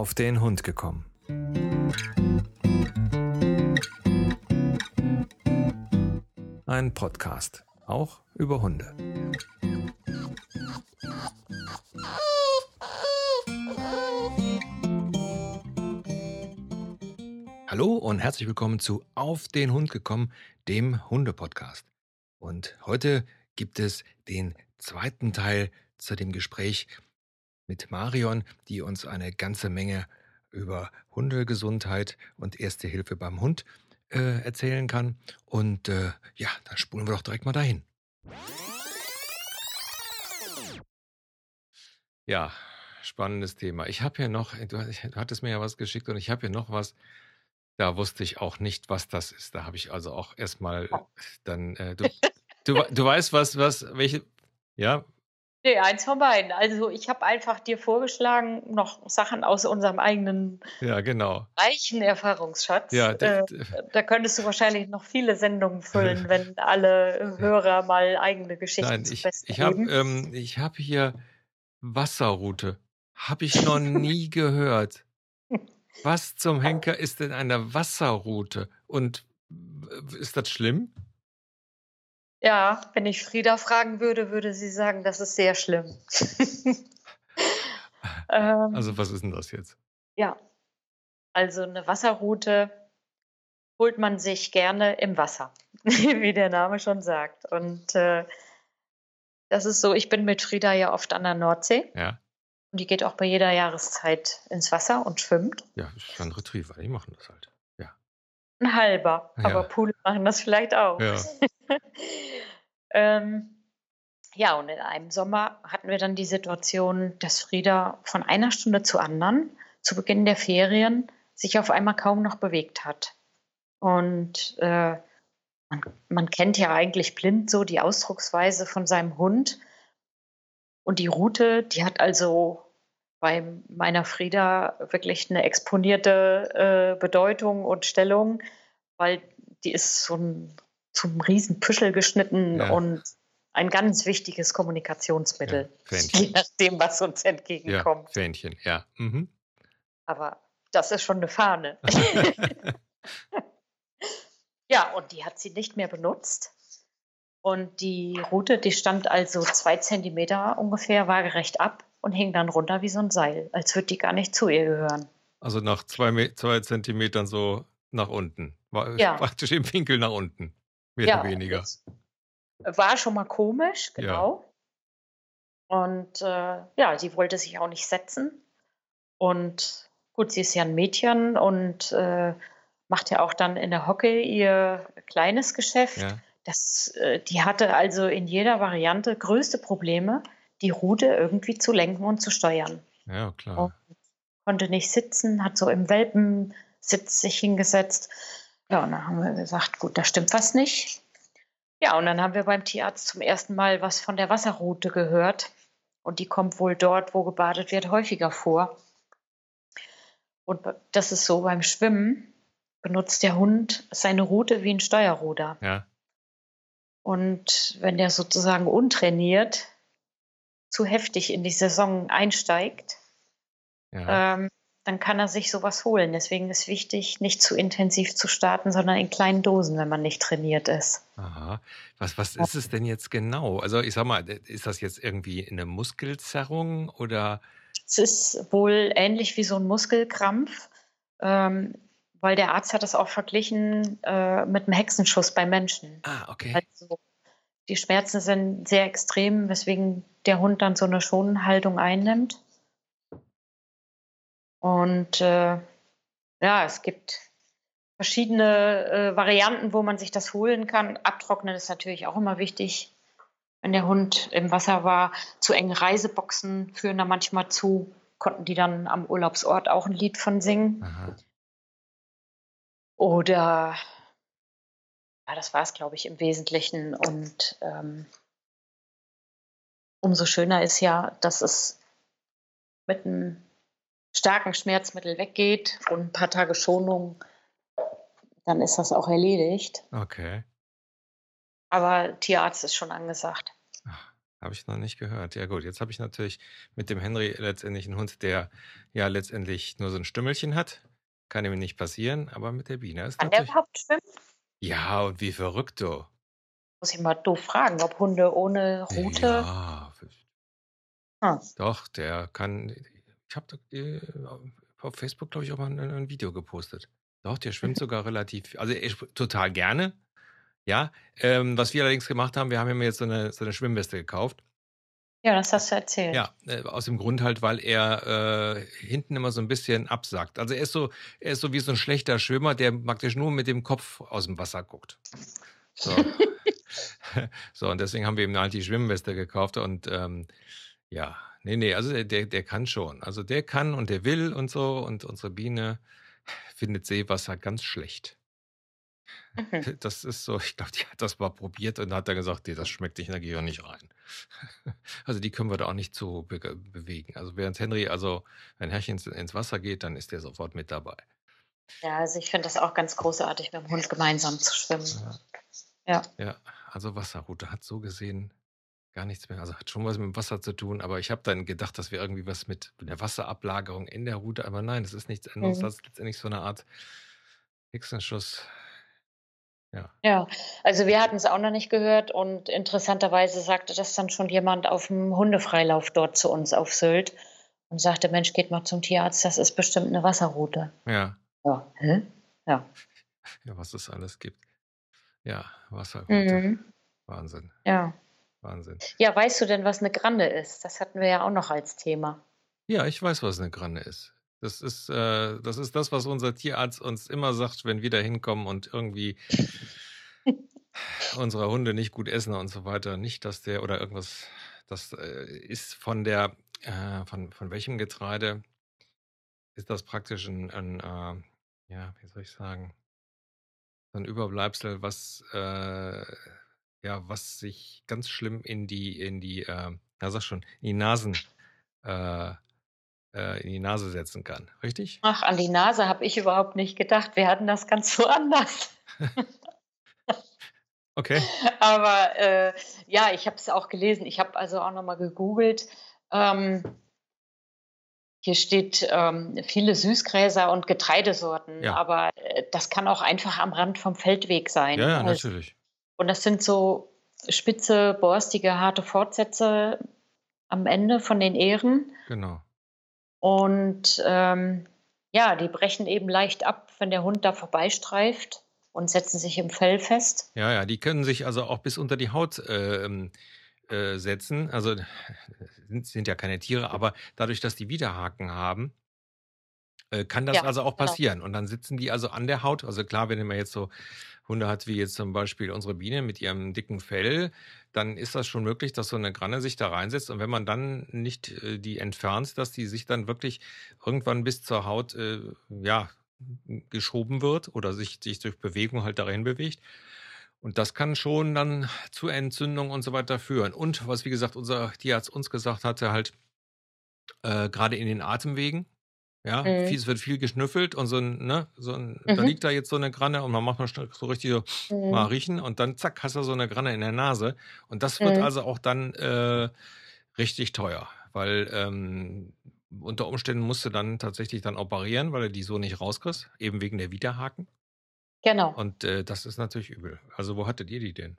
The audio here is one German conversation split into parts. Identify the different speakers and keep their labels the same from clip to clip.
Speaker 1: auf den Hund gekommen. Ein Podcast, auch über Hunde. Hallo und herzlich willkommen zu Auf den Hund gekommen, dem Hunde-Podcast. Und heute gibt es den zweiten Teil zu dem Gespräch mit Marion, die uns eine ganze Menge über Hundegesundheit und Erste Hilfe beim Hund äh, erzählen kann. Und äh, ja, dann spulen wir doch direkt mal dahin. Ja, spannendes Thema. Ich habe hier noch, du, hattest mir ja was geschickt und ich habe hier noch was. Da wusste ich auch nicht, was das ist. Da habe ich also auch erstmal dann, äh, du, du, du weißt, was, was, welche, ja,
Speaker 2: Nee, eins von beiden. Also ich habe einfach dir vorgeschlagen, noch Sachen aus unserem eigenen
Speaker 1: ja, genau.
Speaker 2: reichen Erfahrungsschatz.
Speaker 1: Ja,
Speaker 2: äh, da könntest du wahrscheinlich noch viele Sendungen füllen, wenn alle Hörer mal eigene Geschichten
Speaker 1: Nein, ich, ich habe ähm, hab hier Wasserrute. Habe ich noch nie gehört. Was zum Henker ist denn eine Wasserrute? Und ist das schlimm?
Speaker 2: Ja, wenn ich Frieda fragen würde, würde sie sagen, das ist sehr schlimm.
Speaker 1: ähm, also was ist denn das jetzt?
Speaker 2: Ja, also eine Wasserroute holt man sich gerne im Wasser, wie der Name schon sagt. Und äh, das ist so, ich bin mit Frieda ja oft an der Nordsee.
Speaker 1: Ja.
Speaker 2: Und die geht auch bei jeder Jahreszeit ins Wasser und schwimmt.
Speaker 1: Ja, das ist ein Retriever, die machen das halt. Ja.
Speaker 2: Ein halber, ja. aber Pool machen das vielleicht auch.
Speaker 1: Ja.
Speaker 2: ähm, ja, und in einem Sommer hatten wir dann die Situation, dass Frieda von einer Stunde zur anderen zu Beginn der Ferien sich auf einmal kaum noch bewegt hat. Und äh, man, man, kennt ja eigentlich blind so die Ausdrucksweise von seinem Hund. Und die Route, die hat also bei meiner Frieda wirklich eine exponierte äh, Bedeutung und Stellung, weil die ist so ein zum Riesenpüschel geschnitten ja. und ein ganz wichtiges Kommunikationsmittel. Ja, je nachdem, was uns entgegenkommt.
Speaker 1: Ja, Fähnchen, ja. Mhm.
Speaker 2: Aber das ist schon eine Fahne. ja, und die hat sie nicht mehr benutzt. Und die Route, die stand also zwei Zentimeter ungefähr waagerecht ab und hing dann runter wie so ein Seil, als würde die gar nicht zu ihr gehören.
Speaker 1: Also nach zwei, zwei Zentimetern so nach unten. War ja. praktisch im Winkel nach unten. Mehr ja, oder weniger.
Speaker 2: War schon mal komisch, genau. Ja. Und äh, ja, sie wollte sich auch nicht setzen. Und gut, sie ist ja ein Mädchen und äh, macht ja auch dann in der Hocke ihr kleines Geschäft. Ja. Das, äh, die hatte also in jeder Variante größte Probleme, die Route irgendwie zu lenken und zu steuern.
Speaker 1: Ja, klar. Und
Speaker 2: konnte nicht sitzen, hat so im Welpensitz sich hingesetzt. Ja, und dann haben wir gesagt, gut, da stimmt was nicht. Ja, und dann haben wir beim Tierarzt zum ersten Mal was von der Wasserroute gehört. Und die kommt wohl dort, wo gebadet wird, häufiger vor. Und das ist so, beim Schwimmen benutzt der Hund seine Route wie ein Steuerruder.
Speaker 1: Ja.
Speaker 2: Und wenn der sozusagen untrainiert zu heftig in die Saison einsteigt, ja. ähm, dann kann er sich sowas holen. Deswegen ist wichtig, nicht zu intensiv zu starten, sondern in kleinen Dosen, wenn man nicht trainiert ist.
Speaker 1: Aha. Was, was ist es denn jetzt genau? Also ich sag mal, ist das jetzt irgendwie eine Muskelzerrung oder?
Speaker 2: Es ist wohl ähnlich wie so ein Muskelkrampf, ähm, weil der Arzt hat es auch verglichen äh, mit einem Hexenschuss bei Menschen.
Speaker 1: Ah, okay.
Speaker 2: Also die Schmerzen sind sehr extrem, weswegen der Hund dann so eine Schonhaltung einnimmt. Und äh, ja, es gibt verschiedene äh, Varianten, wo man sich das holen kann. Abtrocknen ist natürlich auch immer wichtig. Wenn der Hund im Wasser war, zu enge Reiseboxen führen da manchmal zu, konnten die dann am Urlaubsort auch ein Lied von singen. Aha. Oder ja, das war es, glaube ich, im Wesentlichen. Und ähm, umso schöner ist ja, dass es mit einem starken Schmerzmittel weggeht und ein paar Tage Schonung, dann ist das auch erledigt.
Speaker 1: Okay.
Speaker 2: Aber Tierarzt ist schon angesagt.
Speaker 1: Habe ich noch nicht gehört. Ja gut, jetzt habe ich natürlich mit dem Henry letztendlich einen Hund, der ja letztendlich nur so ein Stümmelchen hat. Kann ihm nicht passieren, aber mit der Biene ist
Speaker 2: Kann der überhaupt schwimmen?
Speaker 1: Ja, und wie verrückt du.
Speaker 2: Muss ich mal doof fragen, ob Hunde ohne Rute.
Speaker 1: Ja,
Speaker 2: Ah,
Speaker 1: doch, der kann. Ich habe auf Facebook, glaube ich, auch mal ein, ein Video gepostet. Doch, der schwimmt sogar relativ. Also schw- total gerne. Ja. Ähm, was wir allerdings gemacht haben, wir haben ihm jetzt so eine, so eine Schwimmweste gekauft.
Speaker 2: Ja, das hast du erzählt.
Speaker 1: Ja, äh, aus dem Grund halt, weil er äh, hinten immer so ein bisschen absackt. Also er ist so, er ist so wie so ein schlechter Schwimmer, der praktisch nur mit dem Kopf aus dem Wasser guckt. So. so, und deswegen haben wir ihm halt die Schwimmweste gekauft und ähm, ja, nee, nee, also der, der, der kann schon. Also der kann und der will und so und unsere Biene findet Seewasser ganz schlecht.
Speaker 2: Mhm.
Speaker 1: Das ist so, ich glaube, die hat das mal probiert und hat dann gesagt, nee, das schmeckt nicht, da gehe ich nicht rein. Also die können wir da auch nicht zu be bewegen. Also während Henry, also wenn Herrchen ins, ins Wasser geht, dann ist der sofort mit dabei.
Speaker 2: Ja, also ich finde das auch ganz großartig, mit dem Hund gemeinsam zu schwimmen.
Speaker 1: Ja,
Speaker 2: Ja.
Speaker 1: ja also Wasserroute hat so gesehen gar nichts mehr. Also hat schon was mit dem Wasser zu tun, aber ich habe dann gedacht, das wäre irgendwie was mit der Wasserablagerung in der Route. Aber nein, das ist nichts anderes.
Speaker 2: Mhm.
Speaker 1: Das ist letztendlich so eine Art Hexenschuss. Ja.
Speaker 2: Ja, also wir hatten es auch noch nicht gehört und interessanterweise sagte das dann schon jemand auf dem Hundefreilauf dort zu uns auf Sylt und sagte, Mensch, geht mal zum Tierarzt, das ist bestimmt eine Wasserroute.
Speaker 1: Ja.
Speaker 2: Ja, hä? Ja.
Speaker 1: Ja, was es alles gibt. Ja, Wasserroute.
Speaker 2: Mhm.
Speaker 1: Wahnsinn.
Speaker 2: Ja.
Speaker 1: Wahnsinn.
Speaker 2: Ja, weißt du denn, was eine Grande ist? Das hatten wir ja auch noch als Thema.
Speaker 1: Ja, ich weiß, was eine Granne ist. Das ist, äh, das ist das, was unser Tierarzt uns immer sagt, wenn wir da hinkommen und irgendwie unsere Hunde nicht gut essen und so weiter. Nicht, dass der oder irgendwas, das äh, ist von der, äh, von, von welchem Getreide ist das praktisch ein, ein äh, ja, wie soll ich sagen, so ein Überbleibsel, was, äh, ja, was sich ganz schlimm in die, in die, äh, ja, sag schon, in die Nasen, äh, äh, in die Nase setzen kann. Richtig?
Speaker 2: Ach, an die Nase habe ich überhaupt nicht gedacht. Wir hatten das ganz woanders.
Speaker 1: Okay.
Speaker 2: Aber äh, ja, ich habe es auch gelesen. Ich habe also auch nochmal gegoogelt. Ähm, hier steht ähm, viele Süßgräser und Getreidesorten,
Speaker 1: Ja.
Speaker 2: aber äh, das kann auch einfach am Rand vom Feldweg sein.
Speaker 1: Ja, ja,
Speaker 2: Also-
Speaker 1: natürlich.
Speaker 2: Und das sind so spitze, borstige, harte Fortsätze am Ende von den Ähren.
Speaker 1: Genau.
Speaker 2: Und ähm, ja, die brechen eben leicht ab, wenn der Hund da vorbeistreift und setzen sich im Fell fest.
Speaker 1: Ja, ja, die können sich also auch bis unter die Haut ähm, äh, setzen. Also sind, sind ja keine Tiere, aber dadurch, dass die Widerhaken haben, äh, kann das
Speaker 2: Ja,
Speaker 1: also auch
Speaker 2: genau.
Speaker 1: passieren. Und dann sitzen die also an der Haut. Also klar, wenn man jetzt so Hunde hat, wie jetzt zum Beispiel unsere Biene mit ihrem dicken Fell, dann ist das schon möglich, dass so eine Granne sich da reinsetzt. Und wenn man dann nicht äh, die entfernt, dass die sich dann wirklich irgendwann bis zur Haut äh, ja, geschoben wird oder sich, sich durch Bewegung halt dahin bewegt. Und das kann schon dann zu Entzündung und so weiter führen. Und was, wie gesagt, unser Tierarzt uns gesagt hatte, halt äh, gerade in den Atemwegen, ja,
Speaker 2: Mhm.
Speaker 1: viel, es wird viel geschnüffelt und so ein, ne, so ein, da
Speaker 2: Mhm.
Speaker 1: liegt da jetzt so eine Granne und man macht mal so richtig so mal
Speaker 2: Mhm.
Speaker 1: riechen und dann zack, hast du so eine Granne in der Nase. Und das wird
Speaker 2: Mhm.
Speaker 1: also auch dann äh, richtig teuer, weil ähm, unter Umständen musst du dann tatsächlich dann operieren, weil du die so nicht rauskriegst, eben wegen der Widerhaken.
Speaker 2: Genau.
Speaker 1: Und äh, das ist natürlich übel. Also wo hattet ihr die denn?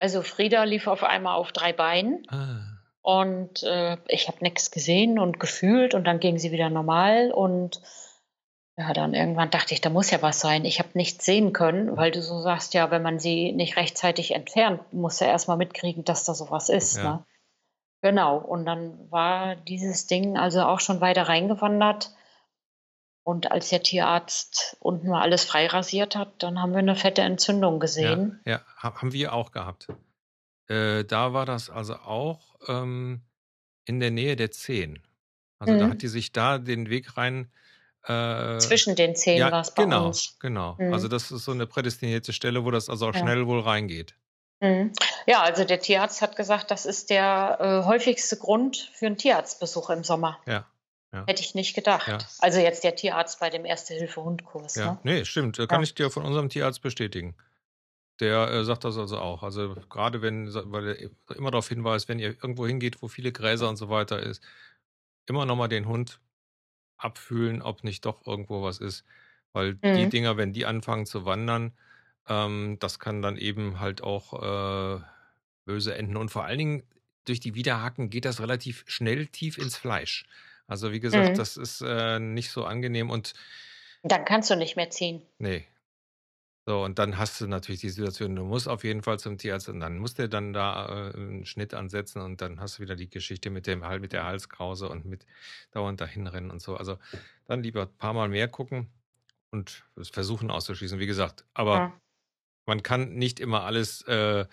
Speaker 2: Also Frieda lief auf einmal auf drei Beinen
Speaker 1: Ah,
Speaker 2: und äh, ich habe nichts gesehen und gefühlt und dann ging sie wieder normal und ja, dann irgendwann dachte ich, da muss ja was sein. Ich habe nichts sehen können, weil du so sagst, ja, wenn man sie nicht rechtzeitig entfernt, muss er erstmal mitkriegen, dass da sowas ist.
Speaker 1: Ja.
Speaker 2: Ne? Genau. Und dann war dieses Ding also auch schon weiter reingewandert. Und als der Tierarzt unten mal alles freirasiert hat, dann haben wir eine fette Entzündung gesehen.
Speaker 1: Ja, ja, ha- haben wir auch gehabt. Äh, da war das also auch ähm, in der Nähe der Zehen. Also da
Speaker 2: Mhm.
Speaker 1: hat die sich da den Weg rein. Äh,
Speaker 2: Zwischen den Zehen
Speaker 1: ja,
Speaker 2: war es bei
Speaker 1: genau,
Speaker 2: uns.
Speaker 1: genau.
Speaker 2: Mhm.
Speaker 1: Also das ist so eine prädestinierte Stelle, wo das also auch
Speaker 2: Ja.
Speaker 1: schnell wohl reingeht.
Speaker 2: Mhm. Ja, also der Tierarzt hat gesagt, das ist der äh, häufigste Grund für einen Tierarztbesuch im Sommer.
Speaker 1: Ja, ja,
Speaker 2: Hätte ich nicht gedacht.
Speaker 1: Ja.
Speaker 2: Also jetzt der Tierarzt bei dem Erste-Hilfe-Hund-Kurs.
Speaker 1: ja.
Speaker 2: Ne?
Speaker 1: Nee, stimmt. Kann
Speaker 2: Ja.
Speaker 1: ich dir von unserem Tierarzt bestätigen. Der äh, sagt das also auch. Also gerade wenn, weil er immer darauf hinweist, wenn ihr irgendwo hingeht, wo viele Gräser und so weiter ist, immer nochmal den Hund abfühlen, ob nicht doch irgendwo was ist. Weil die
Speaker 2: Mhm.
Speaker 1: Dinger, wenn die anfangen zu wandern, ähm, das kann dann eben halt auch äh, böse enden. Und vor allen Dingen durch die Widerhaken geht das relativ schnell tief ins Fleisch. Also wie gesagt,
Speaker 2: Mhm.
Speaker 1: das ist äh, nicht so angenehm und
Speaker 2: Dann kannst du nicht mehr ziehen.
Speaker 1: nee. So, und dann hast du natürlich die Situation, du musst auf jeden Fall zum Tierarzt und dann muss der dann da äh, einen Schnitt ansetzen und dann hast du wieder die Geschichte mit dem mit der Halskrause und mit dauernd dahin rennen und so. Also dann lieber ein paar Mal mehr gucken und versuchen auszuschließen, wie gesagt. Aber
Speaker 2: Ja.
Speaker 1: man kann nicht immer alles äh,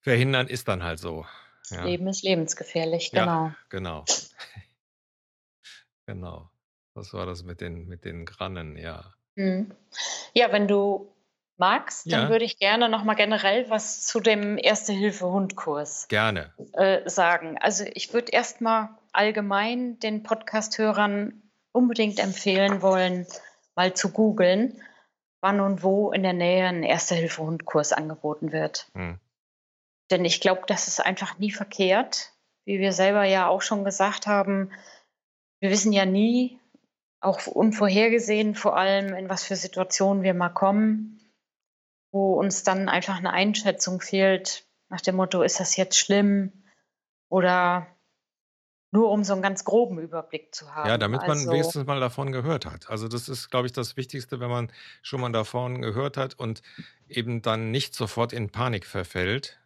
Speaker 1: verhindern, ist dann halt so.
Speaker 2: Das
Speaker 1: Ja,
Speaker 2: Leben ist lebensgefährlich,
Speaker 1: ja,
Speaker 2: genau.
Speaker 1: genau, genau. Das war das mit den, mit den Grannen, ja.
Speaker 2: Mhm. Ja, wenn du magst, dann
Speaker 1: Ja,
Speaker 2: würde ich gerne noch mal generell was zu dem Erste-Hilfe-Hund-Kurs
Speaker 1: gerne.
Speaker 2: äh, sagen. Also ich würde erst mal allgemein den Podcast-Hörern unbedingt empfehlen wollen, mal zu googeln, wann und wo in der Nähe ein Erste-Hilfe-Hund-Kurs angeboten wird.
Speaker 1: Hm.
Speaker 2: Denn ich glaube, das ist einfach nie verkehrt. Wie wir selber ja auch schon gesagt haben, wir wissen ja nie, auch unvorhergesehen vor allem, in was für Situationen wir mal kommen, wo uns dann einfach eine Einschätzung fehlt, nach dem Motto, ist das jetzt schlimm? Oder nur um so einen ganz groben Überblick zu
Speaker 1: Ja,
Speaker 2: haben.
Speaker 1: damit man
Speaker 2: Also,
Speaker 1: wenigstens mal davon gehört hat. Also das ist, glaube ich, das Wichtigste, wenn man schon mal davon gehört hat und eben dann nicht sofort in Panik verfällt,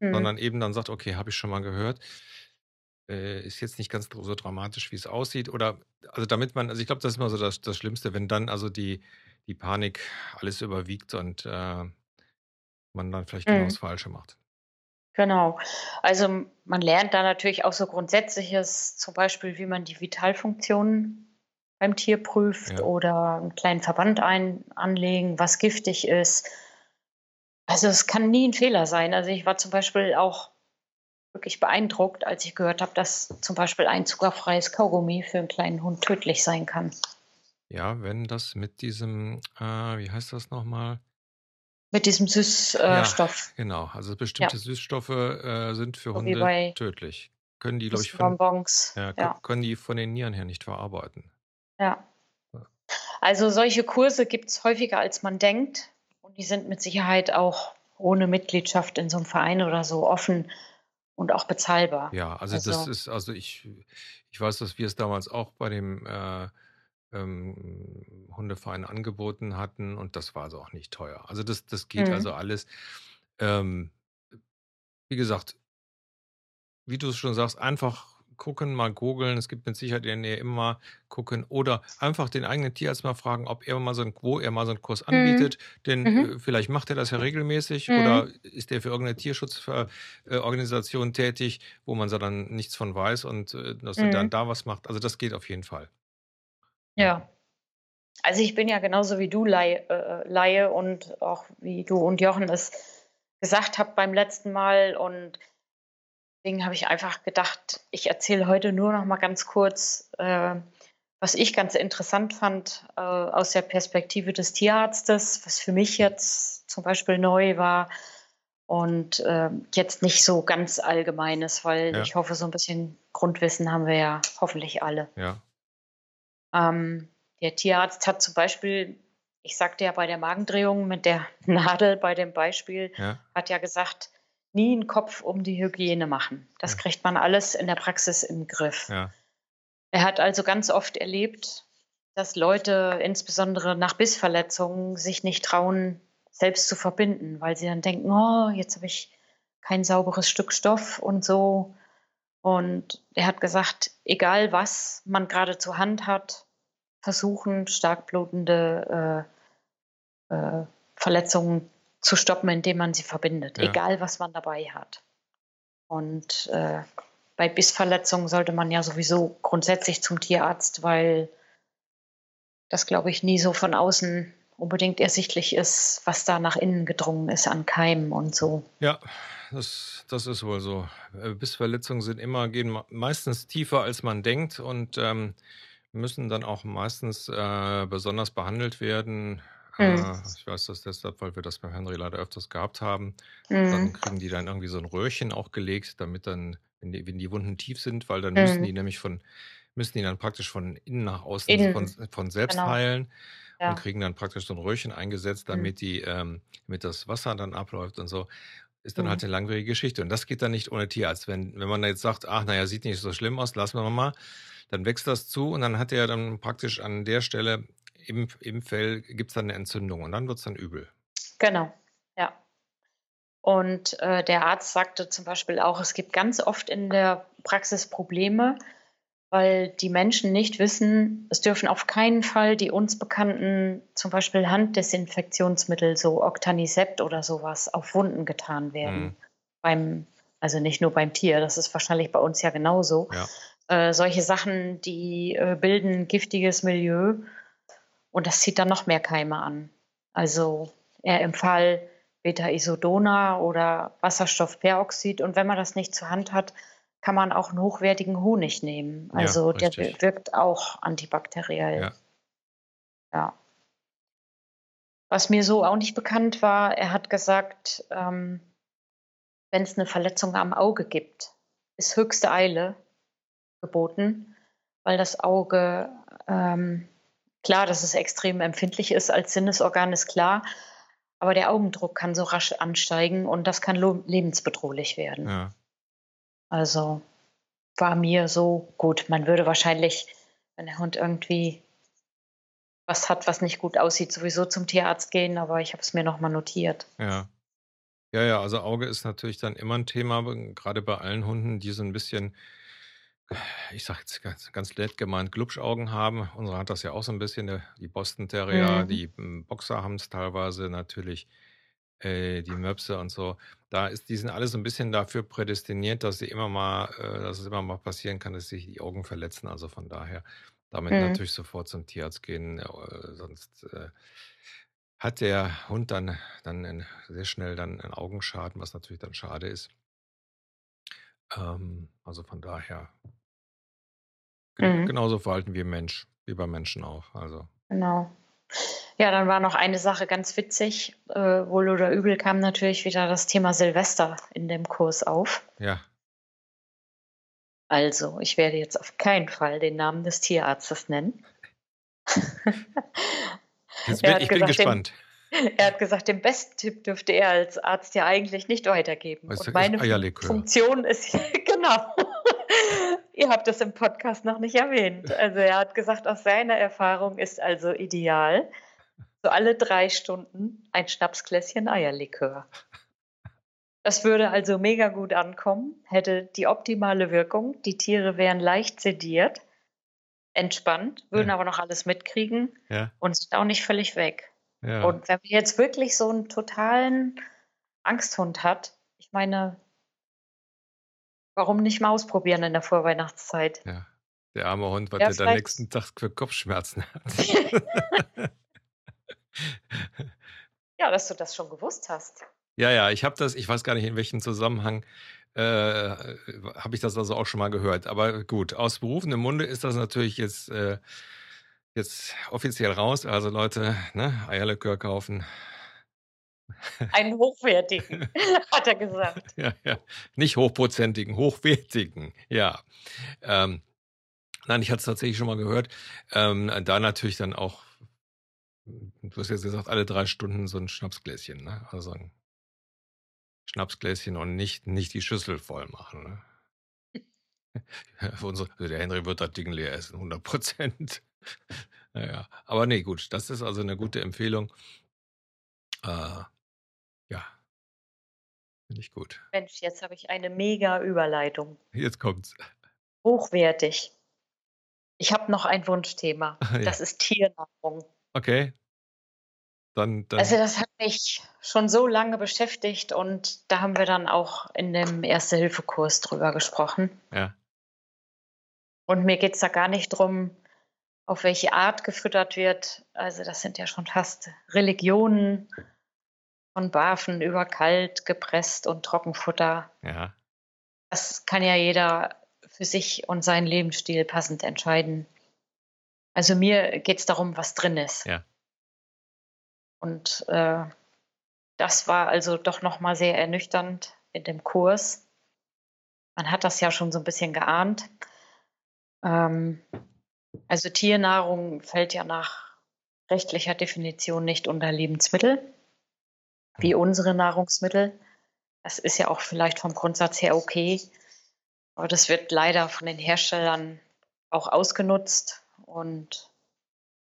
Speaker 2: hm,
Speaker 1: sondern eben dann sagt, okay, habe ich schon mal gehört. Äh, ist jetzt nicht ganz so dramatisch, wie es aussieht. Oder also damit man, also ich glaube, das ist immer so das, das Schlimmste, wenn dann also die, die Panik alles überwiegt und äh, man dann vielleicht genau das
Speaker 2: hm,
Speaker 1: Falsche macht.
Speaker 2: genau. Also man lernt da natürlich auch so Grundsätzliches, zum Beispiel, wie man die Vitalfunktionen beim Tier prüft
Speaker 1: Ja,
Speaker 2: oder einen kleinen Verband ein, anlegen, was giftig ist. Also es kann nie ein Fehler sein. Also ich war zum Beispiel auch wirklich beeindruckt, als ich gehört habe, dass zum Beispiel ein zuckerfreies Kaugummi für einen kleinen Hund tödlich sein kann.
Speaker 1: ja, wenn das mit diesem, äh, wie heißt das nochmal?
Speaker 2: Mit diesem
Speaker 1: Ja,
Speaker 2: Süßstoff.
Speaker 1: genau. Also
Speaker 2: Ja,
Speaker 1: bestimmte Süßstoffe äh, sind für
Speaker 2: so
Speaker 1: Hunde tödlich. Können die, glaube ich, von,
Speaker 2: Bonbons.
Speaker 1: ja,
Speaker 2: Ja,
Speaker 1: können die von den Nieren her nicht verarbeiten.
Speaker 2: ja.
Speaker 1: Ja.
Speaker 2: Also solche Kurse gibt es häufiger, als man denkt. Und die sind mit Sicherheit auch ohne Mitgliedschaft in so einem Verein oder so offen und auch bezahlbar.
Speaker 1: Ja, also das
Speaker 2: Also,
Speaker 1: ist, also ich, ich weiß, dass wir es damals auch bei dem äh, ähm, Hundeverein angeboten hatten und das war also auch nicht teuer. Also das, das geht
Speaker 2: hm,
Speaker 1: also alles. Ähm, wie gesagt, wie du es schon sagst, einfach gucken, mal googeln. Es gibt mit Sicherheit in der Nähe immer gucken oder einfach den eigenen Tierarzt mal fragen, ob er mal so ein, wo er mal so einen Kurs
Speaker 2: hm,
Speaker 1: anbietet. Denn
Speaker 2: mhm,
Speaker 1: äh, vielleicht macht er das ja regelmäßig
Speaker 2: hm,
Speaker 1: oder ist er für irgendeine Tierschutzorganisation tätig, wo man so dann nichts von weiß und äh, dass er dann
Speaker 2: hm.
Speaker 1: da was macht. Also das geht auf jeden Fall.
Speaker 2: Ja.
Speaker 1: Ja.
Speaker 2: Also ich bin ja genauso wie du Laie, äh, Laie und auch wie du und Jochen es gesagt habt beim letzten Mal. Und deswegen habe ich einfach gedacht, ich erzähle heute nur noch mal ganz kurz, äh, was ich ganz interessant fand äh, aus der Perspektive des Tierarztes, was für mich jetzt zum Beispiel neu war und äh, jetzt nicht so ganz allgemeines, weil
Speaker 1: Ja,
Speaker 2: ich hoffe, so ein bisschen Grundwissen haben wir ja hoffentlich alle.
Speaker 1: ja,
Speaker 2: Ähm, der Tierarzt hat zum Beispiel, ich sagte ja bei der Magendrehung mit der Nadel bei dem Beispiel,
Speaker 1: ja,
Speaker 2: hat ja gesagt, nie einen Kopf um die Hygiene machen. Das
Speaker 1: ja,
Speaker 2: kriegt man alles in der Praxis im Griff.
Speaker 1: ja,
Speaker 2: Er hat also ganz oft erlebt, dass Leute insbesondere nach Bissverletzungen sich nicht trauen, selbst zu verbinden, weil sie dann denken, oh, jetzt habe ich kein sauberes Stück Stoff und so. Und er hat gesagt, egal was man gerade zur Hand hat, versuchen, stark blutende äh, äh, Verletzungen zu stoppen, indem man sie verbindet,
Speaker 1: ja,
Speaker 2: egal was man dabei hat. Und äh, bei Bissverletzungen sollte man ja sowieso grundsätzlich zum Tierarzt, weil das, glaube ich, nie so von außen unbedingt ersichtlich ist, was da nach innen gedrungen ist an Keimen und so.
Speaker 1: ja, das, das ist wohl so. Äh, Bissverletzungen sind immer, gehen meistens tiefer, als man denkt und ähm, müssen dann auch meistens äh, besonders behandelt werden. Äh,
Speaker 2: Mhm.
Speaker 1: ich weiß das deshalb, weil wir das bei Henry leider öfters gehabt haben. Dann
Speaker 2: Mhm.
Speaker 1: kriegen die dann irgendwie so 'n Röhrchen auch gelegt, damit dann, wenn die wenn die Wunden tief sind weil dann müssen
Speaker 2: Mhm.
Speaker 1: die nämlich von müssen die dann praktisch von innen nach außen von
Speaker 2: Innen,
Speaker 1: von selbst
Speaker 2: genau.
Speaker 1: heilen und
Speaker 2: Ja.
Speaker 1: kriegen dann praktisch so 'n Röhrchen eingesetzt,
Speaker 2: Mhm.
Speaker 1: damit die ähm, damit das Wasser dann abläuft und so. Ist dann halt
Speaker 2: Mhm.
Speaker 1: 'ne langwierige Geschichte und das geht dann nicht ohne Tierarzt. Wenn wenn man da jetzt sagt: „Ach, na ja, sieht nicht so schlimm aus, lassen wir mal“, dann wächst das zu und dann hat der dann praktisch an der Stelle im im Fell gibt's dann 'ne Entzündung und dann wird's dann übel.
Speaker 2: Genau, ja. Und, äh, der Arzt sagte zum Beispiel auch, es gibt ganz oft in der Praxis Probleme, weil die Menschen nicht wissen, es dürfen auf keinen Fall die uns bekannten, zum Beispiel Handdesinfektionsmittel, so Octanisept oder so was, auf Wunden getan werden.
Speaker 1: Mhm.
Speaker 2: Beim also nicht nur beim Tier, das ist wahrscheinlich bei uns ja genauso.
Speaker 1: Ja.
Speaker 2: Äh, solche Sachen, die, äh, bilden giftiges Milieu und das zieht dann noch mehr Keime an. Also, er empfahl Beta-Isodona oder Wasserstoffperoxid und wenn man das nicht zur Hand hat, kann man auch 'n hochwertigen Honig nehmen.
Speaker 1: Ja,
Speaker 2: Also, der wir
Speaker 1: richtig.
Speaker 2: wirkt auch antibakteriell.
Speaker 1: Ja.
Speaker 2: Ja. Was mir so auch nicht bekannt war, er hat gesagt, ähm, wenn's 'ne Verletzung am Auge gibt, ist höchste Eile geboten, weil das Auge ähm, klar, dass es extrem empfindlich ist als Sinnesorgan, ist klar, aber der Augendruck kann so rasch ansteigen und das kann lebensbedrohlich werden.
Speaker 1: Ja.
Speaker 2: Also, war mir so gut. Man würde wahrscheinlich, wenn der Hund irgendwie was hat, was nicht gut aussieht, sowieso zum Tierarzt gehen, aber ich habe es mir noch mal notiert.
Speaker 1: Ja. Ja, ja, also Auge ist natürlich dann immer 'n Thema, b grade bei allen Hunden, die so 'n bisschen, ich sage jetzt ganz ganz nett gemeint, Glubschaugen haben. Unsere hat das ja auch so 'n bisschen, der die Boston Terrier,
Speaker 2: Mhm.
Speaker 1: die, hm, Boxer haben's teilweise natürlich, äh, die Möpse und so. Da ist die sind alle so 'n bisschen dafür prädestiniert, dass sie immer mal äh, dass es immer mal passieren kann, dass sich die Augen verletzen. Also, von daher damit
Speaker 2: Mhm.
Speaker 1: natürlich sofort zum Tierarzt gehen, äh, sonst, äh, hat der Hund dann dann 'nen sehr schnell dann 'nen Augenschaden, was natürlich dann schade ist. Ähm, also von daher gen
Speaker 2: Mhm.
Speaker 1: genauso verhalten wie Mensch wie beim Menschen auch, also.
Speaker 2: Genau. Ja, dann war noch eine Sache ganz witzig. Äh, wohl oder übel kam natürlich wieder das Thema Silvester in dem Kurs auf.
Speaker 1: Ja.
Speaker 2: Also, ich werde jetzt auf keinen Fall den Namen des Tierarztes nennen.
Speaker 1: Bin ich bin
Speaker 2: gesagt,
Speaker 1: gespannt.
Speaker 2: er hat gesagt, den besten Tipp dürfte er als Arzt ja eigentlich nicht weitergeben.
Speaker 1: Was
Speaker 2: Und
Speaker 1: ist
Speaker 2: meine
Speaker 1: Eierlikör?
Speaker 2: Funktion ist genau. Ihr habt das im Podcast noch nicht erwähnt. Also, er hat gesagt, aus seiner Erfahrung ist also ideal, so alle 3 Stunden ein Schnapsgläschen Eierlikör. Das würde also mega gut ankommen, hätte die optimale Wirkung. Die Tiere wären leicht sediert, entspannt, würden
Speaker 1: Ja.
Speaker 2: aber noch alles mitkriegen
Speaker 1: Ja.
Speaker 2: und sind auch nicht völlig weg.
Speaker 1: Ja.
Speaker 2: Und wenn man jetzt wirklich so 'n totalen Angsthund hat, ich meine warum nicht mal ausprobieren in der Vorweihnachtszeit?
Speaker 1: Ja. Der arme Hund, was
Speaker 2: Ja,
Speaker 1: der dann
Speaker 2: vielleicht
Speaker 1: nächsten Tag für Kopfschmerzen hat.
Speaker 2: Ja, dass du das schon gewusst hast.
Speaker 1: Ja, ja, ich habe das ich weiß gar nicht, in welchem Zusammenhang, äh, habe ich das also auch schon mal gehört. Aber gut, aus berufenem Munde ist das natürlich jetzt äh, jetzt offiziell raus. Also Leute, ne, Eierlikör kaufen.
Speaker 2: Einen hochwertigen, hat er gesagt.
Speaker 1: Ja, ja. Nicht hochprozentigen, hochwertigen, ja. Ähm, nein, ich hatte es tatsächlich schon mal gehört. Ähm, da natürlich dann auch du hast jetzt gesagt, alle 3 Stunden so 'n Schnapsgläschen, ne? Also 'n Schnapsgläschen und nicht nicht die Schüssel voll machen, ne? Für unsere der Henry wird das Ding leer essen, 100 Ja, ja. Aber ne, gut, das ist also 'ne gute Empfehlung. Äh, ja. Finde ich gut.
Speaker 2: Mensch, jetzt habe ich eine mega Überleitung.
Speaker 1: Jetzt kommt's.
Speaker 2: Hochwertig. Ich habe noch ein Wunschthema.
Speaker 1: Ja.
Speaker 2: Das ist Tiernahrung.
Speaker 1: Okay. Dann dann
Speaker 2: Also, das hat mich schon so lange beschäftigt und da haben wir dann auch in dem Erste-Hilfe-Kurs drüber gesprochen.
Speaker 1: Ja.
Speaker 2: Und mir geht's da gar nicht drum, auf welche Art gefüttert wird. Also, das sind ja schon fast Religionen von Barfen über kalt, gepresst und Trockenfutter.
Speaker 1: Ja.
Speaker 2: Das kann ja jeder für sich und seinen Lebensstil passend entscheiden. Also, mir geht's darum, was drin ist.
Speaker 1: Ja.
Speaker 2: Und äh, das war also doch nochmal sehr ernüchternd in dem Kurs. Man hat das ja schon so ein bisschen geahnt. Ähm, also Tiernahrung fällt ja nach rechtlicher Definition nicht unter Lebensmittel, wie hm. unsere Nahrungsmittel. Das ist ja auch vielleicht vom Grundsatz her okay. Aber das wird leider von den Herstellern auch ausgenutzt und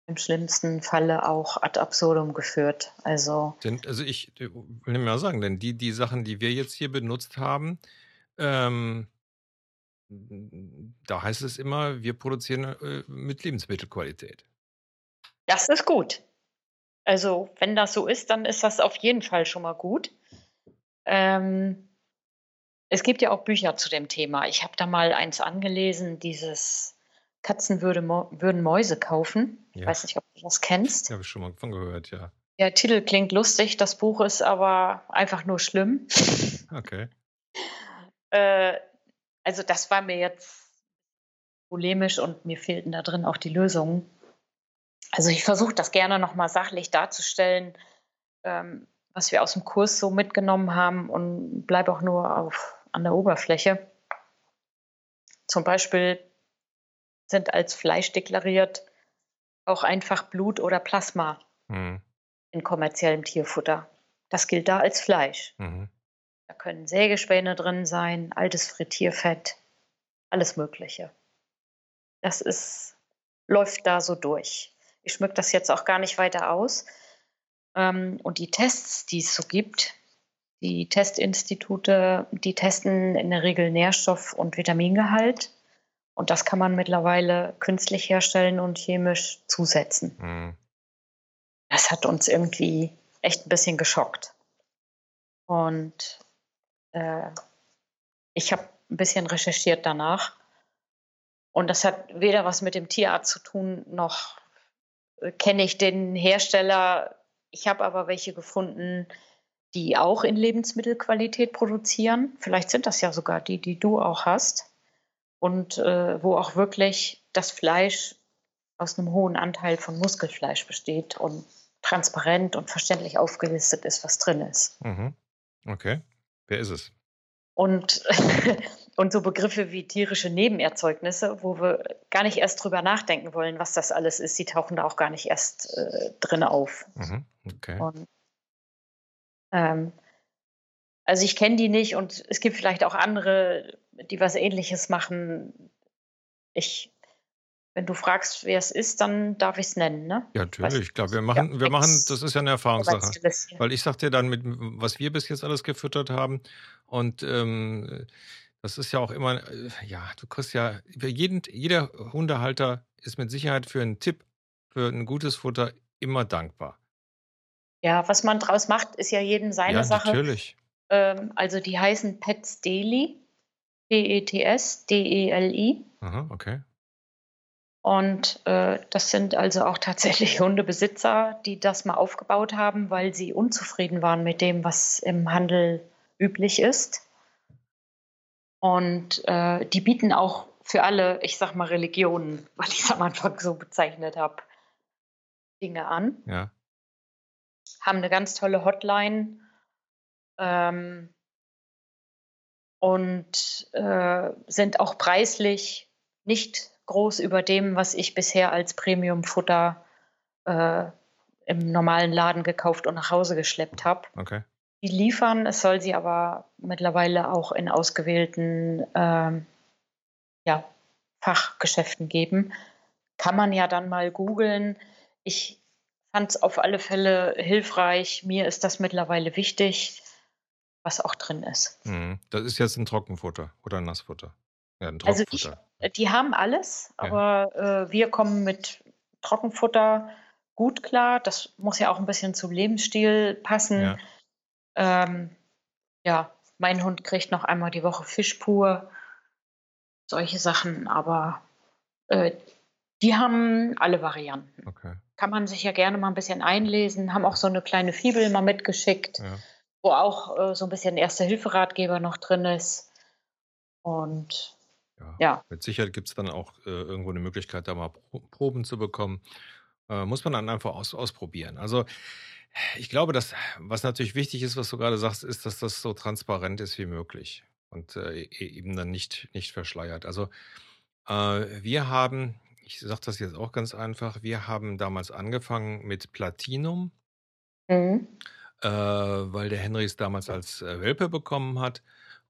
Speaker 2: im schlimmsten Falle auch ad absurdum geführt. Also,
Speaker 1: denn, also ich will mal sagen, denn die, die Sachen, die wir jetzt hier benutzt haben, ähm, da heißt es immer, wir produzieren äh, mit Lebensmittelqualität.
Speaker 2: Das ist gut. Also, wenn das so ist, dann ist das auf jeden Fall schon mal gut. Ähm, es gibt ja auch Bücher zu dem Thema. Ich habe da mal eins angelesen, dieses Katzen würde würden Mäuse kaufen. Ich weiß nicht, ob du das kennst.
Speaker 1: Habe ich schon mal von gehört, ja.
Speaker 2: Der Titel klingt lustig, das Buch ist aber einfach nur schlimm.
Speaker 1: Okay.
Speaker 2: äh, also das war mir jetzt polemisch und mir fehlten da drin auch die Lösungen. Also ich versuche das gerne nochmal sachlich darzustellen, ähm, was wir aus dem Kurs so mitgenommen haben und bleibe auch nur auf, an der Oberfläche. Zum Beispiel sind als Fleisch deklariert auch einfach Blut oder Plasma mhm. in kommerziellem Tierfutter. Das gilt da als Fleisch. Mhm. Da können Sägespäne drin sein, altes Frittierfett, alles Mögliche. Das ist, läuft da so durch. Ich schmück das jetzt auch gar nicht weiter aus. Ähm, und die Tests, die es so gibt, die Testinstitute, die testen in der Regel Nährstoff- und Vitamingehalt. Und das kann man mittlerweile künstlich herstellen und chemisch zusetzen. Mhm. Das hat uns irgendwie echt ein bisschen geschockt. Und äh, ich habe ein bisschen recherchiert danach. Und das hat weder was mit dem Tierarzt zu tun, noch äh, kenne ich den Hersteller. Ich habe aber welche gefunden, die auch in Lebensmittelqualität produzieren. Vielleicht sind das ja sogar die, die du auch hast und äh, wo auch wirklich das Fleisch aus einem hohen Anteil von Muskelfleisch besteht und transparent und verständlich aufgelistet ist, was drin ist.
Speaker 1: Mhm. Okay. Wer ist es?
Speaker 2: Und, und so Begriffe wie tierische Nebenerzeugnisse, wo wir gar nicht erst drüber nachdenken wollen, was das alles ist, die tauchen da auch gar nicht erst äh, drin auf.
Speaker 1: Mhm. Okay.
Speaker 2: Und, ähm, also ich kenne die nicht und es gibt vielleicht auch andere, die was ähnliches machen. Ich, wenn du fragst, wer es ist, dann darf ich es nennen, ne?
Speaker 1: Ja, natürlich, klar. Wir machen, ja, wir machen, das ist ja eine Erfahrungssache. Weil ich sag dir dann, mit, was wir bis jetzt alles gefüttert haben. Und ähm, das ist ja auch immer, äh, ja, du kriegst ja, jeden, jeder Hundehalter ist mit Sicherheit für einen Tipp, für ein gutes Futter immer dankbar.
Speaker 2: Ja, was man draus macht, ist ja jedem seine
Speaker 1: ja,
Speaker 2: Sache.
Speaker 1: Natürlich.
Speaker 2: Ähm, also die heißen Pets Daily, P-E-T-S, D-E-L-I.
Speaker 1: Aha, okay.
Speaker 2: Und äh, das sind also auch tatsächlich Hundebesitzer, die das mal aufgebaut haben, weil sie unzufrieden waren mit dem, was im Handel üblich ist. Und äh, die bieten auch für alle, ich sag mal, Religionen, weil ich es am Anfang so bezeichnet habe, Dinge an.
Speaker 1: Ja.
Speaker 2: Haben eine ganz tolle Hotline ähm, und äh, sind auch preislich nicht groß über dem, was ich bisher als Premium-Futter äh, im normalen Laden gekauft und nach Hause geschleppt habe.
Speaker 1: Okay.
Speaker 2: Die liefern, es soll sie aber mittlerweile auch in ausgewählten ähm, ja, Fachgeschäften geben. Kann man ja dann mal googeln. Ich fand es auf alle Fälle hilfreich. Mir ist das mittlerweile wichtig was auch drin ist.
Speaker 1: Mhm. Das ist jetzt ein Trockenfutter oder ein Nassfutter?
Speaker 2: Ja, ein also ich, die haben alles, aber ja. äh, wir kommen mit Trockenfutter gut klar. Das muss ja auch ein bisschen zum Lebensstil passen. Ja, ähm, ja mein Hund kriegt noch einmal die Woche Fisch pur, solche Sachen, aber äh, die haben alle Varianten.
Speaker 1: Okay.
Speaker 2: Kann man sich ja gerne mal ein bisschen einlesen, haben auch so eine kleine Fibel mal mitgeschickt. Ja wo auch äh, so ein bisschen Erste-Hilfe-Ratgeber noch drin ist. Und ja. ja.
Speaker 1: Mit Sicherheit gibt es dann auch äh, irgendwo eine Möglichkeit, da mal Proben zu bekommen. Äh, muss man dann einfach aus, ausprobieren. Also Ich glaube, dass was natürlich wichtig ist, was du gerade sagst, ist, dass das so transparent ist wie möglich und äh, e eben dann nicht nicht verschleiert. Also, äh, wir haben ich sage das jetzt auch ganz einfach, wir haben damals angefangen mit Platinum
Speaker 2: Mhm.
Speaker 1: äh, weil der Henry es damals als, äh, Welpe bekommen hat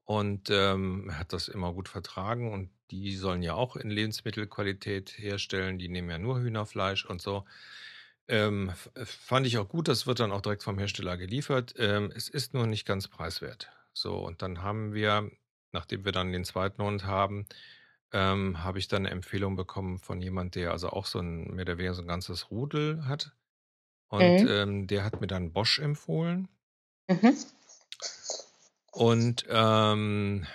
Speaker 1: und, ähm, er hat das immer gut vertragen und die sollen ja auch in Lebensmittelqualität herstellen. Die nehmen ja nur Hühnerfleisch und so. Ähm, äh, fand ich auch gut, das wird dann auch direkt vom Hersteller geliefert. Ähm, es ist nur nicht ganz preiswert. So, und dann haben wir, nachdem wir dann den zweiten Hund haben, ähm, habe ich dann 'ne Empfehlung bekommen von jemand, der also auch so 'n mehr oder weniger so 'n ganzes Rudel hat. Und,
Speaker 2: Mhm.
Speaker 1: ähm, der hat mir dann Bosch empfohlen.
Speaker 2: Mhm.
Speaker 1: Und, ähm,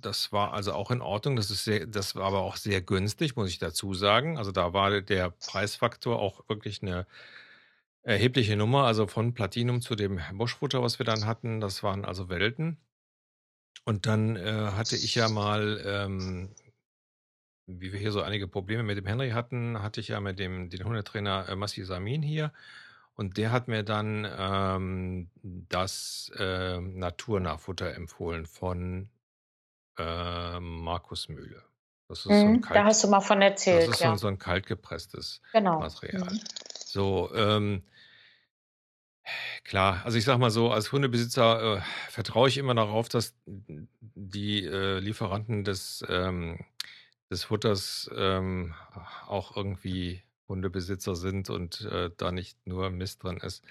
Speaker 1: das war also auch in Ordnung. Das ist sehr das war aber auch sehr günstig, muss ich dazu sagen. Also, da war der Preisfaktor auch wirklich 'ne erhebliche Nummer. Also, von Platinum zu dem Bosch-Futter, was wir dann hatten, das waren also Welten. Und dann, äh, hatte ich ja mal, ähm wie wir hier so einige Probleme mit dem Henry hatten, hatte ich ja mit dem den Hundetrainer, äh, Massi Samin hier und der hat mir dann, ähm, das, ähm, Naturnahfutter empfohlen von, ähm, Markus Mühle. Das ist so 'n
Speaker 2: Mhm. Da
Speaker 1: kalt
Speaker 2: hast du mal von
Speaker 1: das
Speaker 2: erzählt,
Speaker 1: ist so 'n
Speaker 2: ja.
Speaker 1: so 'n kaltgepresstes
Speaker 2: Genau.
Speaker 1: Material.
Speaker 2: Mhm.
Speaker 1: So, ähm klar, also, ich sage mal so, als Hundebesitzer, äh, vertraue ich immer darauf, dass die, äh, Lieferanten des, ähm des Futters, ähm, auch irgendwie Hundebesitzer sind und, äh, da nicht nur Mist drin ist.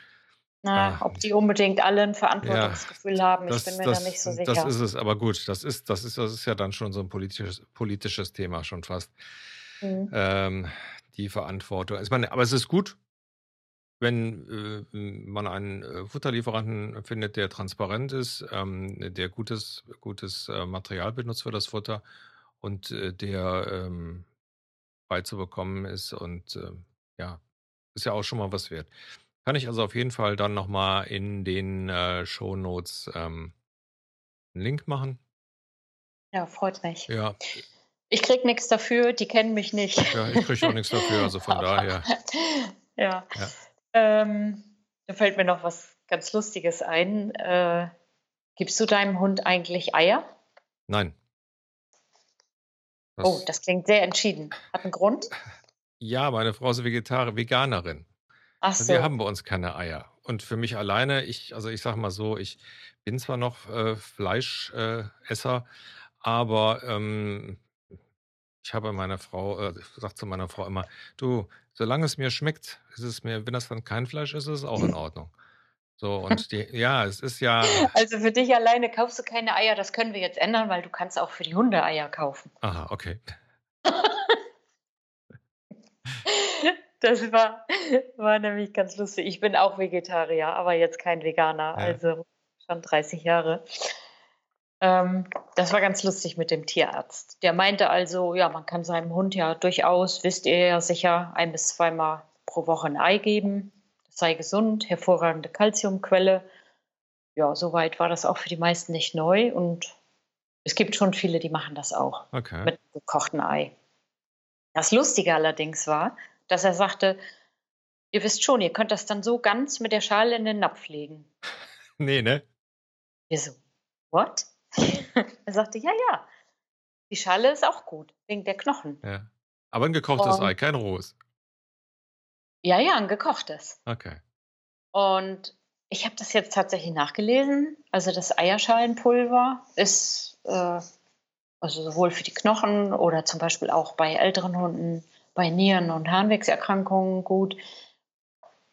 Speaker 2: Na,
Speaker 1: Ah,
Speaker 2: ob die unbedingt alle 'n
Speaker 1: ja,
Speaker 2: Verantwortungsgefühl haben, ich bin
Speaker 1: das
Speaker 2: mir da
Speaker 1: das
Speaker 2: nicht so
Speaker 1: das
Speaker 2: sicher.
Speaker 1: ist es. Aber gut, das ist das ist das ist ja dann schon so 'n politisches politisches Thema schon fast.
Speaker 2: Mhm.
Speaker 1: Ähm, die Verantwortung. Ich meine aber es ist gut wenn, äh, hm, man einen, äh, Futterlieferanten findet, der transparent ist, ähm, der gutes gutes, äh, Material benutzt für das Futter und, äh, der, ähm, frei zu bekommen ist und, ähm, ja, ist ja auch schon mal was wert. Kann ich also auf jeden Fall dann noch mal in den, äh, Shownotes, ähm 'n Link machen.
Speaker 2: Ja, freut mich.
Speaker 1: Ja, äh
Speaker 2: Ich kriege nix dafür, die kennen mich nicht.
Speaker 1: Ja, ich kriege auch nix dafür, also von daher
Speaker 2: ja.
Speaker 1: Ja.
Speaker 2: Ähm, da fällt mir noch was ganz Lustiges ein. Äh, gibst du deinem Hund eigentlich Eier?
Speaker 1: Nein.
Speaker 2: Oh,
Speaker 1: Das
Speaker 2: das klingt sehr entschieden. Hat 'n Grund?
Speaker 1: Ja, meine Frau ist Vegetari Veganerin.
Speaker 2: Ach
Speaker 1: Wir haben
Speaker 2: so.
Speaker 1: bei uns keine Eier. Und für mich alleine ich also, ich sage mal so, ich bin zwar noch, äh, Fleisch äh, Esser, aber, ähm, ich habe meiner Frau äh, sage zu meiner Frau immer: „Du, solange es mir schmeckt, ist es mir wenn das dann kein Fleisch ist, ist es auch in Ordnung.“ So und die ja, es ist ja
Speaker 2: Also, für dich alleine kaufst du keine Eier, das können wir jetzt ändern, weil du kannst auch für die Hunde Eier kaufen.
Speaker 1: Aha, okay.
Speaker 2: Das war war nämlich ganz lustig. Ich bin auch Vegetarier, aber jetzt kein Veganer,
Speaker 1: Ja.
Speaker 2: also schon 30 Jahre. Ähm, das war ganz lustig mit dem Tierarzt. Der meinte also, ja, man kann seinem Hund ja durchaus, wisst ihr ja sicher, ein bis zweimal pro Woche 'n Ei geben. Sei gesund, hervorragende Kalziumquelle. Ja, so weit war das auch für die meisten nicht neu und es gibt schon viele, die machen das auch
Speaker 1: Okay.
Speaker 2: mit gekochten Ei. Das Lustige allerdings war, dass er sagte: „Ihr wisst schon, ihr könnt das dann so ganz mit der Schale in den Napf legen.“
Speaker 1: Ne, ne?
Speaker 2: Wir so: „What?“ Er sagte: „Ja, ja, die Schale ist auch gut wegen der Knochen.“
Speaker 1: Ja. Aber 'n gekochtes Ei,
Speaker 2: Und
Speaker 1: kein rohes?
Speaker 2: Ja, ja, 'n gekochtes.
Speaker 1: Okay.
Speaker 2: Und ich habe das jetzt tatsächlich nachgelesen. Also, das Eierschalenpulver ist, äh, also, sowohl für die Knochen oder zum Beispiel auch bei älteren Hunden, bei Nieren und Harnwegserkrankungen gut.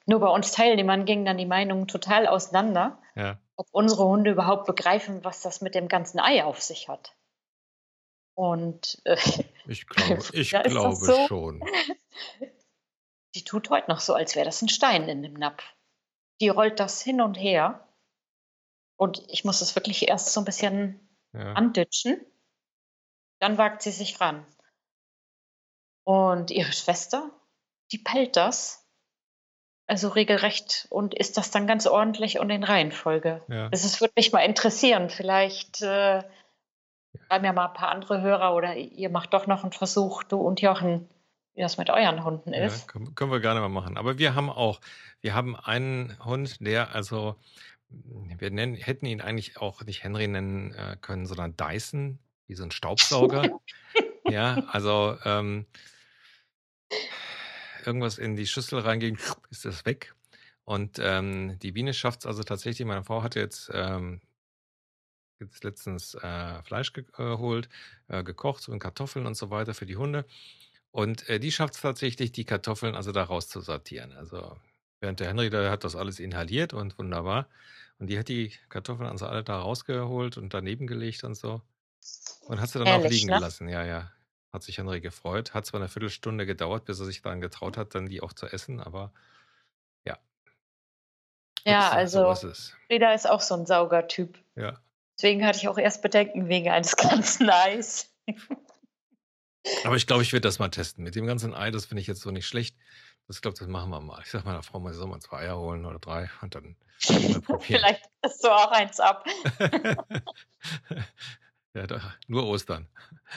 Speaker 2: Nur bei uns Teilnehmern gingen dann die Meinungen total auseinander,
Speaker 1: Ja.
Speaker 2: ob unsere Hunde überhaupt begreifen, was das mit dem ganzen Ei auf sich hat. Und, äh,
Speaker 1: Ich glaube ich glaube
Speaker 2: so
Speaker 1: schon.
Speaker 2: die tut heute noch so, als wäre das 'n Stein in dem Napf. Die rollt das hin und her und ich muss das wirklich erst so 'n bisschen
Speaker 1: Ja.
Speaker 2: anditschen, dann wagt sie sich ran. Und ihre Schwester, die pellt das also, regelrecht und isst das dann ganz ordentlich und in Reihenfolge.
Speaker 1: Ja.
Speaker 2: Es würde mich mal interessieren, vielleicht, äh, schreiben ja mal 'n paar andere Hörer oder ihr macht doch noch 'n Versuch, du und Jochen. Wie das mit euren Hunden
Speaker 1: Ja,
Speaker 2: ist.
Speaker 1: können, können wir gerne mal machen. Aber wir haben auch, wir haben einen Hund, der also, wir nennen, hätten ihn eigentlich auch nicht Henry nennen äh, können, sondern Dyson, wie so ein Staubsauger. Ja, also ähm, irgendwas in die Schüssel reingehen, ist das weg. Und ähm, die Biene schafft es also tatsächlich. Meine Frau hatte jetzt, ähm, jetzt letztens äh, Fleisch geholt, äh, gekocht und Kartoffeln und so weiter für die Hunde. Und äh, die schafft es tatsächlich, die Kartoffeln also da rauszusortieren. Also während der Henry, der hat das alles inhaliert und wunderbar. Und die hat die Kartoffeln also alle da rausgeholt und daneben gelegt und so. Und hat sie dann auch
Speaker 2: Herrlich,
Speaker 1: liegen
Speaker 2: ne?
Speaker 1: gelassen. Ja, ja. Hat sich Henry gefreut. Hat zwar eine Viertelstunde gedauert, bis er sich dann getraut hat, dann die auch zu essen, aber ja,
Speaker 2: Ja,
Speaker 1: so, so ist
Speaker 2: also. Frieda ist auch so ein Saugertyp.
Speaker 1: Ja.
Speaker 2: Deswegen hatte ich auch erst Bedenken wegen eines ganzen Eis.
Speaker 1: Aber ich glaube, ich werde das mal testen. Mit dem ganzen Ei, das finde ich jetzt so nicht schlecht. Das glaube, das machen wir mal. Ich sage meiner Frau mal, sie soll mal zwei Eier holen oder drei und dann mal probieren.
Speaker 2: Vielleicht isst du auch eins ab.
Speaker 1: ja, da, nur Ostern.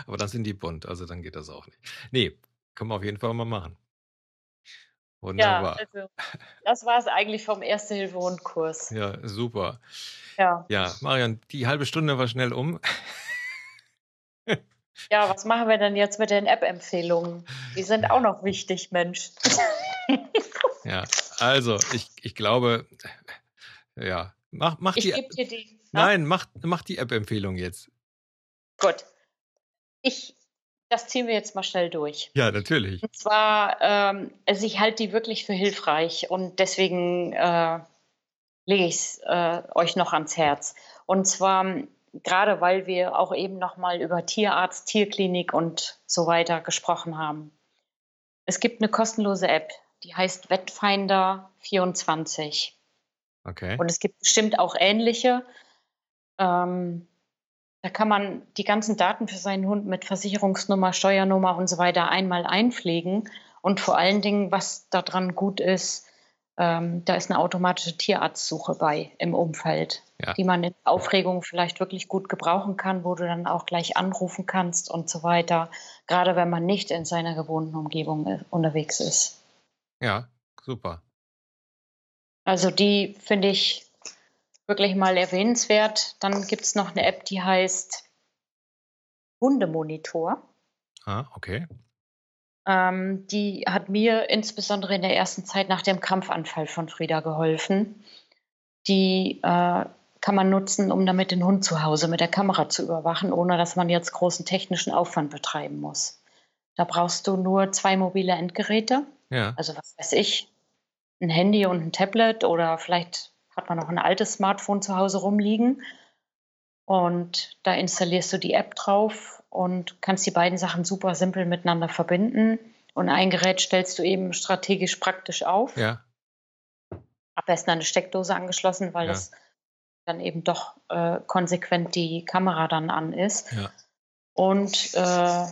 Speaker 1: Aber dann sind die bunt, also dann geht das auch nicht. Nee, können wir auf jeden Fall mal machen.
Speaker 2: Ja,
Speaker 1: Wunderbar.
Speaker 2: also das war es eigentlich vom Erste-Hilfe-Hund-Kurs.
Speaker 1: Ja, super.
Speaker 2: Ja.
Speaker 1: Ja, Marian, die halbe Stunde war schnell um.
Speaker 2: ja, was machen wir denn jetzt mit den App-Empfehlungen? Die sind auch noch wichtig, Mensch.
Speaker 1: Ja, also ich, ich glaube, ja, mach, mach
Speaker 2: Ich
Speaker 1: die
Speaker 2: gebe dir die.
Speaker 1: Nein, mach, mach die App-Empfehlung jetzt.
Speaker 2: Gut. Ich, das ziehen wir jetzt mal schnell durch.
Speaker 1: Ja, natürlich.
Speaker 2: Und zwar, ähm, also ich halte die wirklich für hilfreich und deswegen äh, lege ich es äh, euch noch ans Herz. Und zwar gerade, weil wir auch eben noch mal über Tierarzt, Tierklinik und so weiter gesprochen haben. Es gibt eine kostenlose App, die heißt Wettfinder 24.
Speaker 1: Okay.
Speaker 2: Und es gibt bestimmt auch ähnliche. Ähm, da kann man die ganzen Daten für seinen Hund mit Versicherungsnummer, Steuernummer und so weiter einmal einpflegen. Und vor allen Dingen, was daran gut ist, ähm, da ist eine automatische Tierarztsuche bei im Umfeld,
Speaker 1: Ja.
Speaker 2: die man in Aufregung vielleicht wirklich gut gebrauchen kann, wo du dann auch gleich anrufen kannst und so weiter. Gerade wenn man nicht in seiner gewohnten Umgebung äh, unterwegs ist.
Speaker 1: Ja, super.
Speaker 2: Also die finde ich wirklich mal erwähnenswert. Dann gibt es noch eine App, die heißt Hundemonitor.
Speaker 1: Ah, okay.
Speaker 2: Ähm, die hat mir insbesondere in der ersten Zeit nach dem Krampfanfall von Frieda geholfen. Die äh, kann man nutzen, um damit den Hund zu Hause mit der Kamera zu überwachen, ohne dass man jetzt großen technischen Aufwand betreiben muss. Da brauchst du nur zwei mobile Endgeräte,
Speaker 1: Ja,
Speaker 2: also was weiß ich, ein Handy und ein Tablet oder vielleicht hat man noch ein altes Smartphone zu Hause rumliegen. Und da installierst du die App drauf und kannst die beiden Sachen super simpel miteinander verbinden. Und ein Gerät stellst du eben strategisch praktisch auf.
Speaker 1: ja,
Speaker 2: Am besten eine Steckdose angeschlossen, weil
Speaker 1: Ja.
Speaker 2: das dann eben doch äh, konsequent die Kamera dann an ist.
Speaker 1: ja.
Speaker 2: Und äh,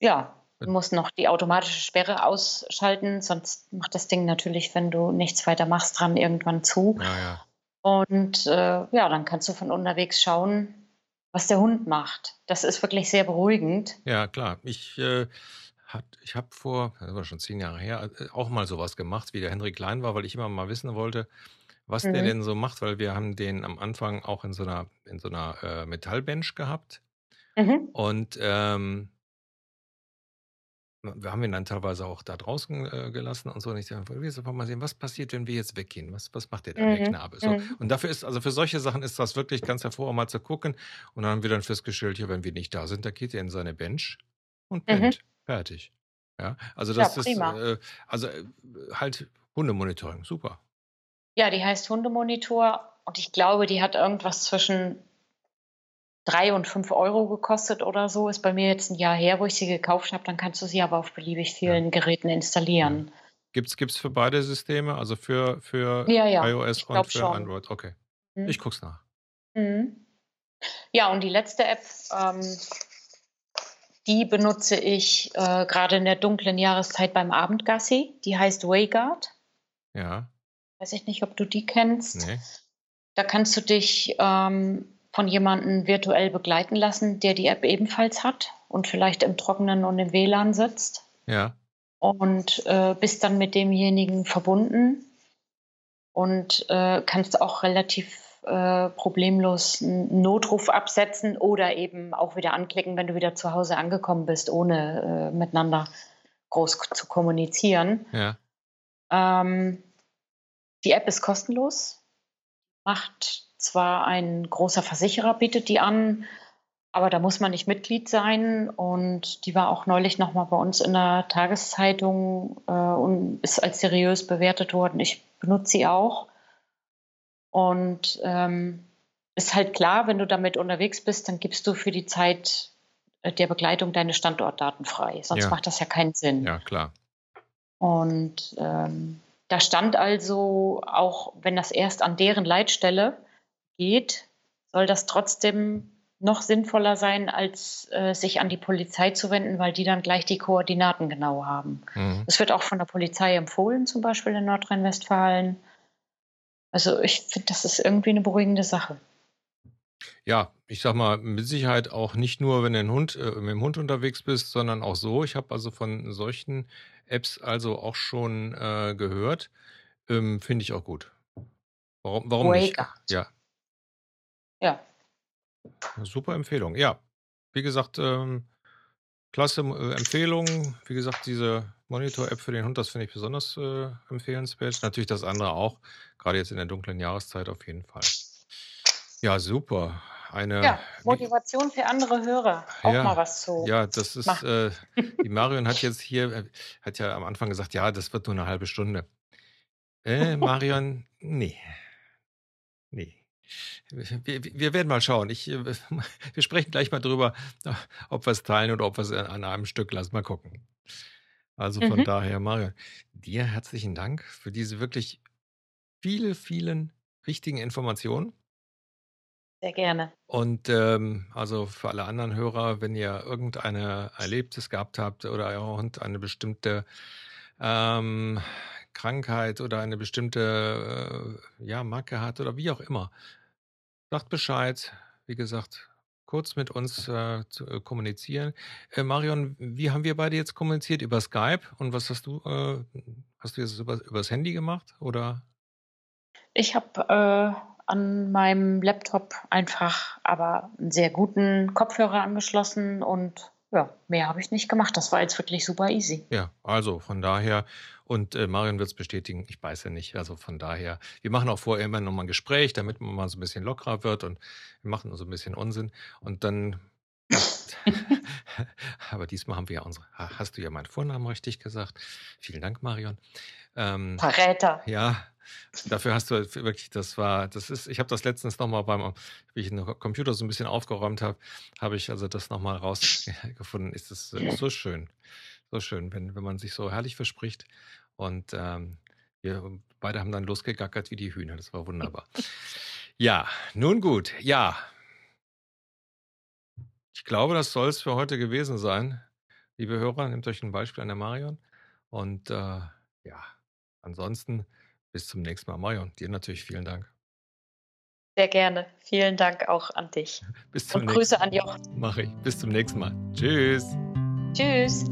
Speaker 2: ja, du musst noch die automatische Sperre ausschalten, sonst macht das Ding natürlich, wenn du nichts weiter machst, dran irgendwann zu.
Speaker 1: Ja, ja.
Speaker 2: Und äh, ja, dann kannst du von unterwegs schauen, was der Hund macht. Das ist wirklich sehr beruhigend.
Speaker 1: Ja, klar. Ich, äh, hat, ich habe vor, das war schon zehn Jahre her, äh, auch mal sowas gemacht, wie der Henry Klein war, weil ich immer mal wissen wollte, was der
Speaker 2: Mhm.
Speaker 1: denn so macht, weil wir haben den am Anfang auch in so einer, in so einer äh, Metallbench gehabt.
Speaker 2: Mhm.
Speaker 1: Und ähm, wir haben ihn dann teilweise auch da draußen äh, gelassen und so. Und ich dachte, wir einfach mal sehen, was passiert, wenn wir jetzt weggehen? Was, was macht der da, der
Speaker 2: Mhm.
Speaker 1: Knabe? So.
Speaker 2: Mhm.
Speaker 1: Und dafür ist, also für solche Sachen ist das wirklich ganz hervorragend mal zu gucken. Und dann haben wir dann festgestellt, ja, wenn wir nicht da sind, da geht er in seine Bench und
Speaker 2: Mhm.
Speaker 1: pennt. Fertig. Ja, also
Speaker 2: Ja,
Speaker 1: das ist,
Speaker 2: prima.
Speaker 1: äh, also äh, halt Hundemonitoring, super.
Speaker 2: Ja, die heißt Hundemonitor und ich glaube, die hat irgendwas zwischen drei und fünf Euro gekostet oder so. Ist bei mir jetzt ein Jahr her, wo ich sie gekauft habe. Dann kannst du sie aber auf beliebig vielen Geräten installieren.
Speaker 1: Gibt's, gibt's für beide Systeme, also für, für
Speaker 2: Ja, ja,
Speaker 1: iOS und für
Speaker 2: schon.
Speaker 1: Android? Okay.
Speaker 2: Mhm.
Speaker 1: Ich guck's nach.
Speaker 2: Mhm. Ja, und die letzte App, ähm, die benutze ich äh, gerade in der dunklen Jahreszeit beim Abendgassi. Die heißt Wayguard.
Speaker 1: Ja,
Speaker 2: Weiß ich nicht, ob du die kennst.
Speaker 1: nee.
Speaker 2: Da kannst du dich ähm, von jemandem virtuell begleiten lassen, der die App ebenfalls hat und vielleicht im Trockenen und im WLAN sitzt.
Speaker 1: Ja,
Speaker 2: und äh, bist dann mit demjenigen verbunden und äh, kannst auch relativ äh, problemlos einen Notruf absetzen oder eben auch wieder anklicken, wenn du wieder zu Hause angekommen bist, ohne äh, miteinander groß zu kommunizieren.
Speaker 1: Ja.
Speaker 2: Ähm, die App ist kostenlos, macht zwar ein großer Versicherer, bietet die an, aber da muss man nicht Mitglied sein. Und die war auch neulich nochmal bei uns in der Tageszeitung äh, und ist als seriös bewertet worden. Ich benutze sie auch. Und ähm, ist halt klar, wenn du damit unterwegs bist, dann gibst du für die Zeit äh, der Begleitung deine Standortdaten frei. Sonst ja. macht das ja keinen Sinn.
Speaker 1: Ja, klar.
Speaker 2: Und ähm, da stand also, auch wenn das erst an deren Leitstelle geht, soll das trotzdem noch sinnvoller sein, als äh, sich an die Polizei zu wenden, weil die dann gleich die Koordinaten genau haben. Mhm. Das wird auch von der Polizei empfohlen, zum Beispiel in Nordrhein-Westfalen. Also ich finde, das ist irgendwie eine beruhigende Sache.
Speaker 1: Ja, ich sag mal, mit Sicherheit auch nicht nur, wenn du einen Hund, äh, mit dem Hund unterwegs bist, sondern auch so. Ich habe also von solchen Apps also auch schon äh, gehört. Ähm, finde ich auch gut. Warum, warum nicht? Ja.
Speaker 2: Ja.
Speaker 1: Super Empfehlung. Ja, wie gesagt, ähm, klasse äh, Empfehlung. Wie gesagt, diese Monitor-App für den Hund, das finde ich besonders äh, empfehlenswert. Natürlich das andere auch, gerade jetzt in der dunklen Jahreszeit auf jeden Fall. Ja, super. Eine,
Speaker 2: ja, Motivation für andere Hörer, auch ja, mal was zu.
Speaker 1: Ja, das ist, äh, die Marion hat jetzt hier, äh, hat ja am Anfang gesagt, ja, das wird nur eine halbe Stunde. Äh, Marion, nee. Nee. Wir, wir, werden mal schauen. Ich, äh, wir sprechen gleich mal drüber, ob wir es teilen oder ob wir es an einem Stück lassen. Mal gucken. Also von mhm. daher, Marion, dir herzlichen Dank für diese wirklich viele, vielen richtigen Informationen.
Speaker 2: Sehr gerne.
Speaker 1: Und ähm, also für alle anderen Hörer, wenn ihr irgendeine Erlebnis gehabt habt oder euer Hund eine bestimmte ähm, Krankheit oder eine bestimmte äh, ja, Macke hat oder wie auch immer, sagt Bescheid. Wie gesagt, kurz mit uns äh, zu äh, kommunizieren. Äh, Marion, wie haben wir beide jetzt kommuniziert? Über Skype? Und was hast du, äh, hast du jetzt über, übers Handy gemacht? Oder?
Speaker 2: Ich habe äh, an meinem Laptop einfach aber einen sehr guten Kopfhörer angeschlossen und ja, mehr habe ich nicht gemacht. Das war jetzt wirklich super easy.
Speaker 1: Ja, also von daher, und äh, Marion wird es bestätigen, ich weiß ja nicht. Also von daher, wir machen auch vorher immer nochmal ein Gespräch, damit man mal so ein bisschen lockerer wird und wir machen so ein bisschen Unsinn. Und dann Aber diesmal haben wir ja unsere. Hast du ja meinen Vornamen richtig gesagt? Vielen Dank, Marion.
Speaker 2: Ähm, Verräter.
Speaker 1: Ja, dafür hast du wirklich, das war, das ist, ich habe das letztens nochmal beim, wie ich den Computer so ein bisschen aufgeräumt habe, habe ich also das nochmal rausgefunden. Ist das so schön, so schön, wenn, wenn man sich so herrlich verspricht. Und ähm, wir beide haben dann losgegackert wie die Hühner. Das war wunderbar. Ja, nun gut. Ja, ich glaube, das soll es für heute gewesen sein. Liebe Hörer, nehmt euch ein Beispiel an der Marion. Und äh, ja, ansonsten bis zum nächsten Mal. Marion, dir natürlich vielen Dank.
Speaker 2: Sehr gerne. Vielen Dank auch an dich.
Speaker 1: Bis zum
Speaker 2: Und Grüße an Jochen.
Speaker 1: Mache ich. Bis zum nächsten Mal. Tschüss.
Speaker 2: Tschüss.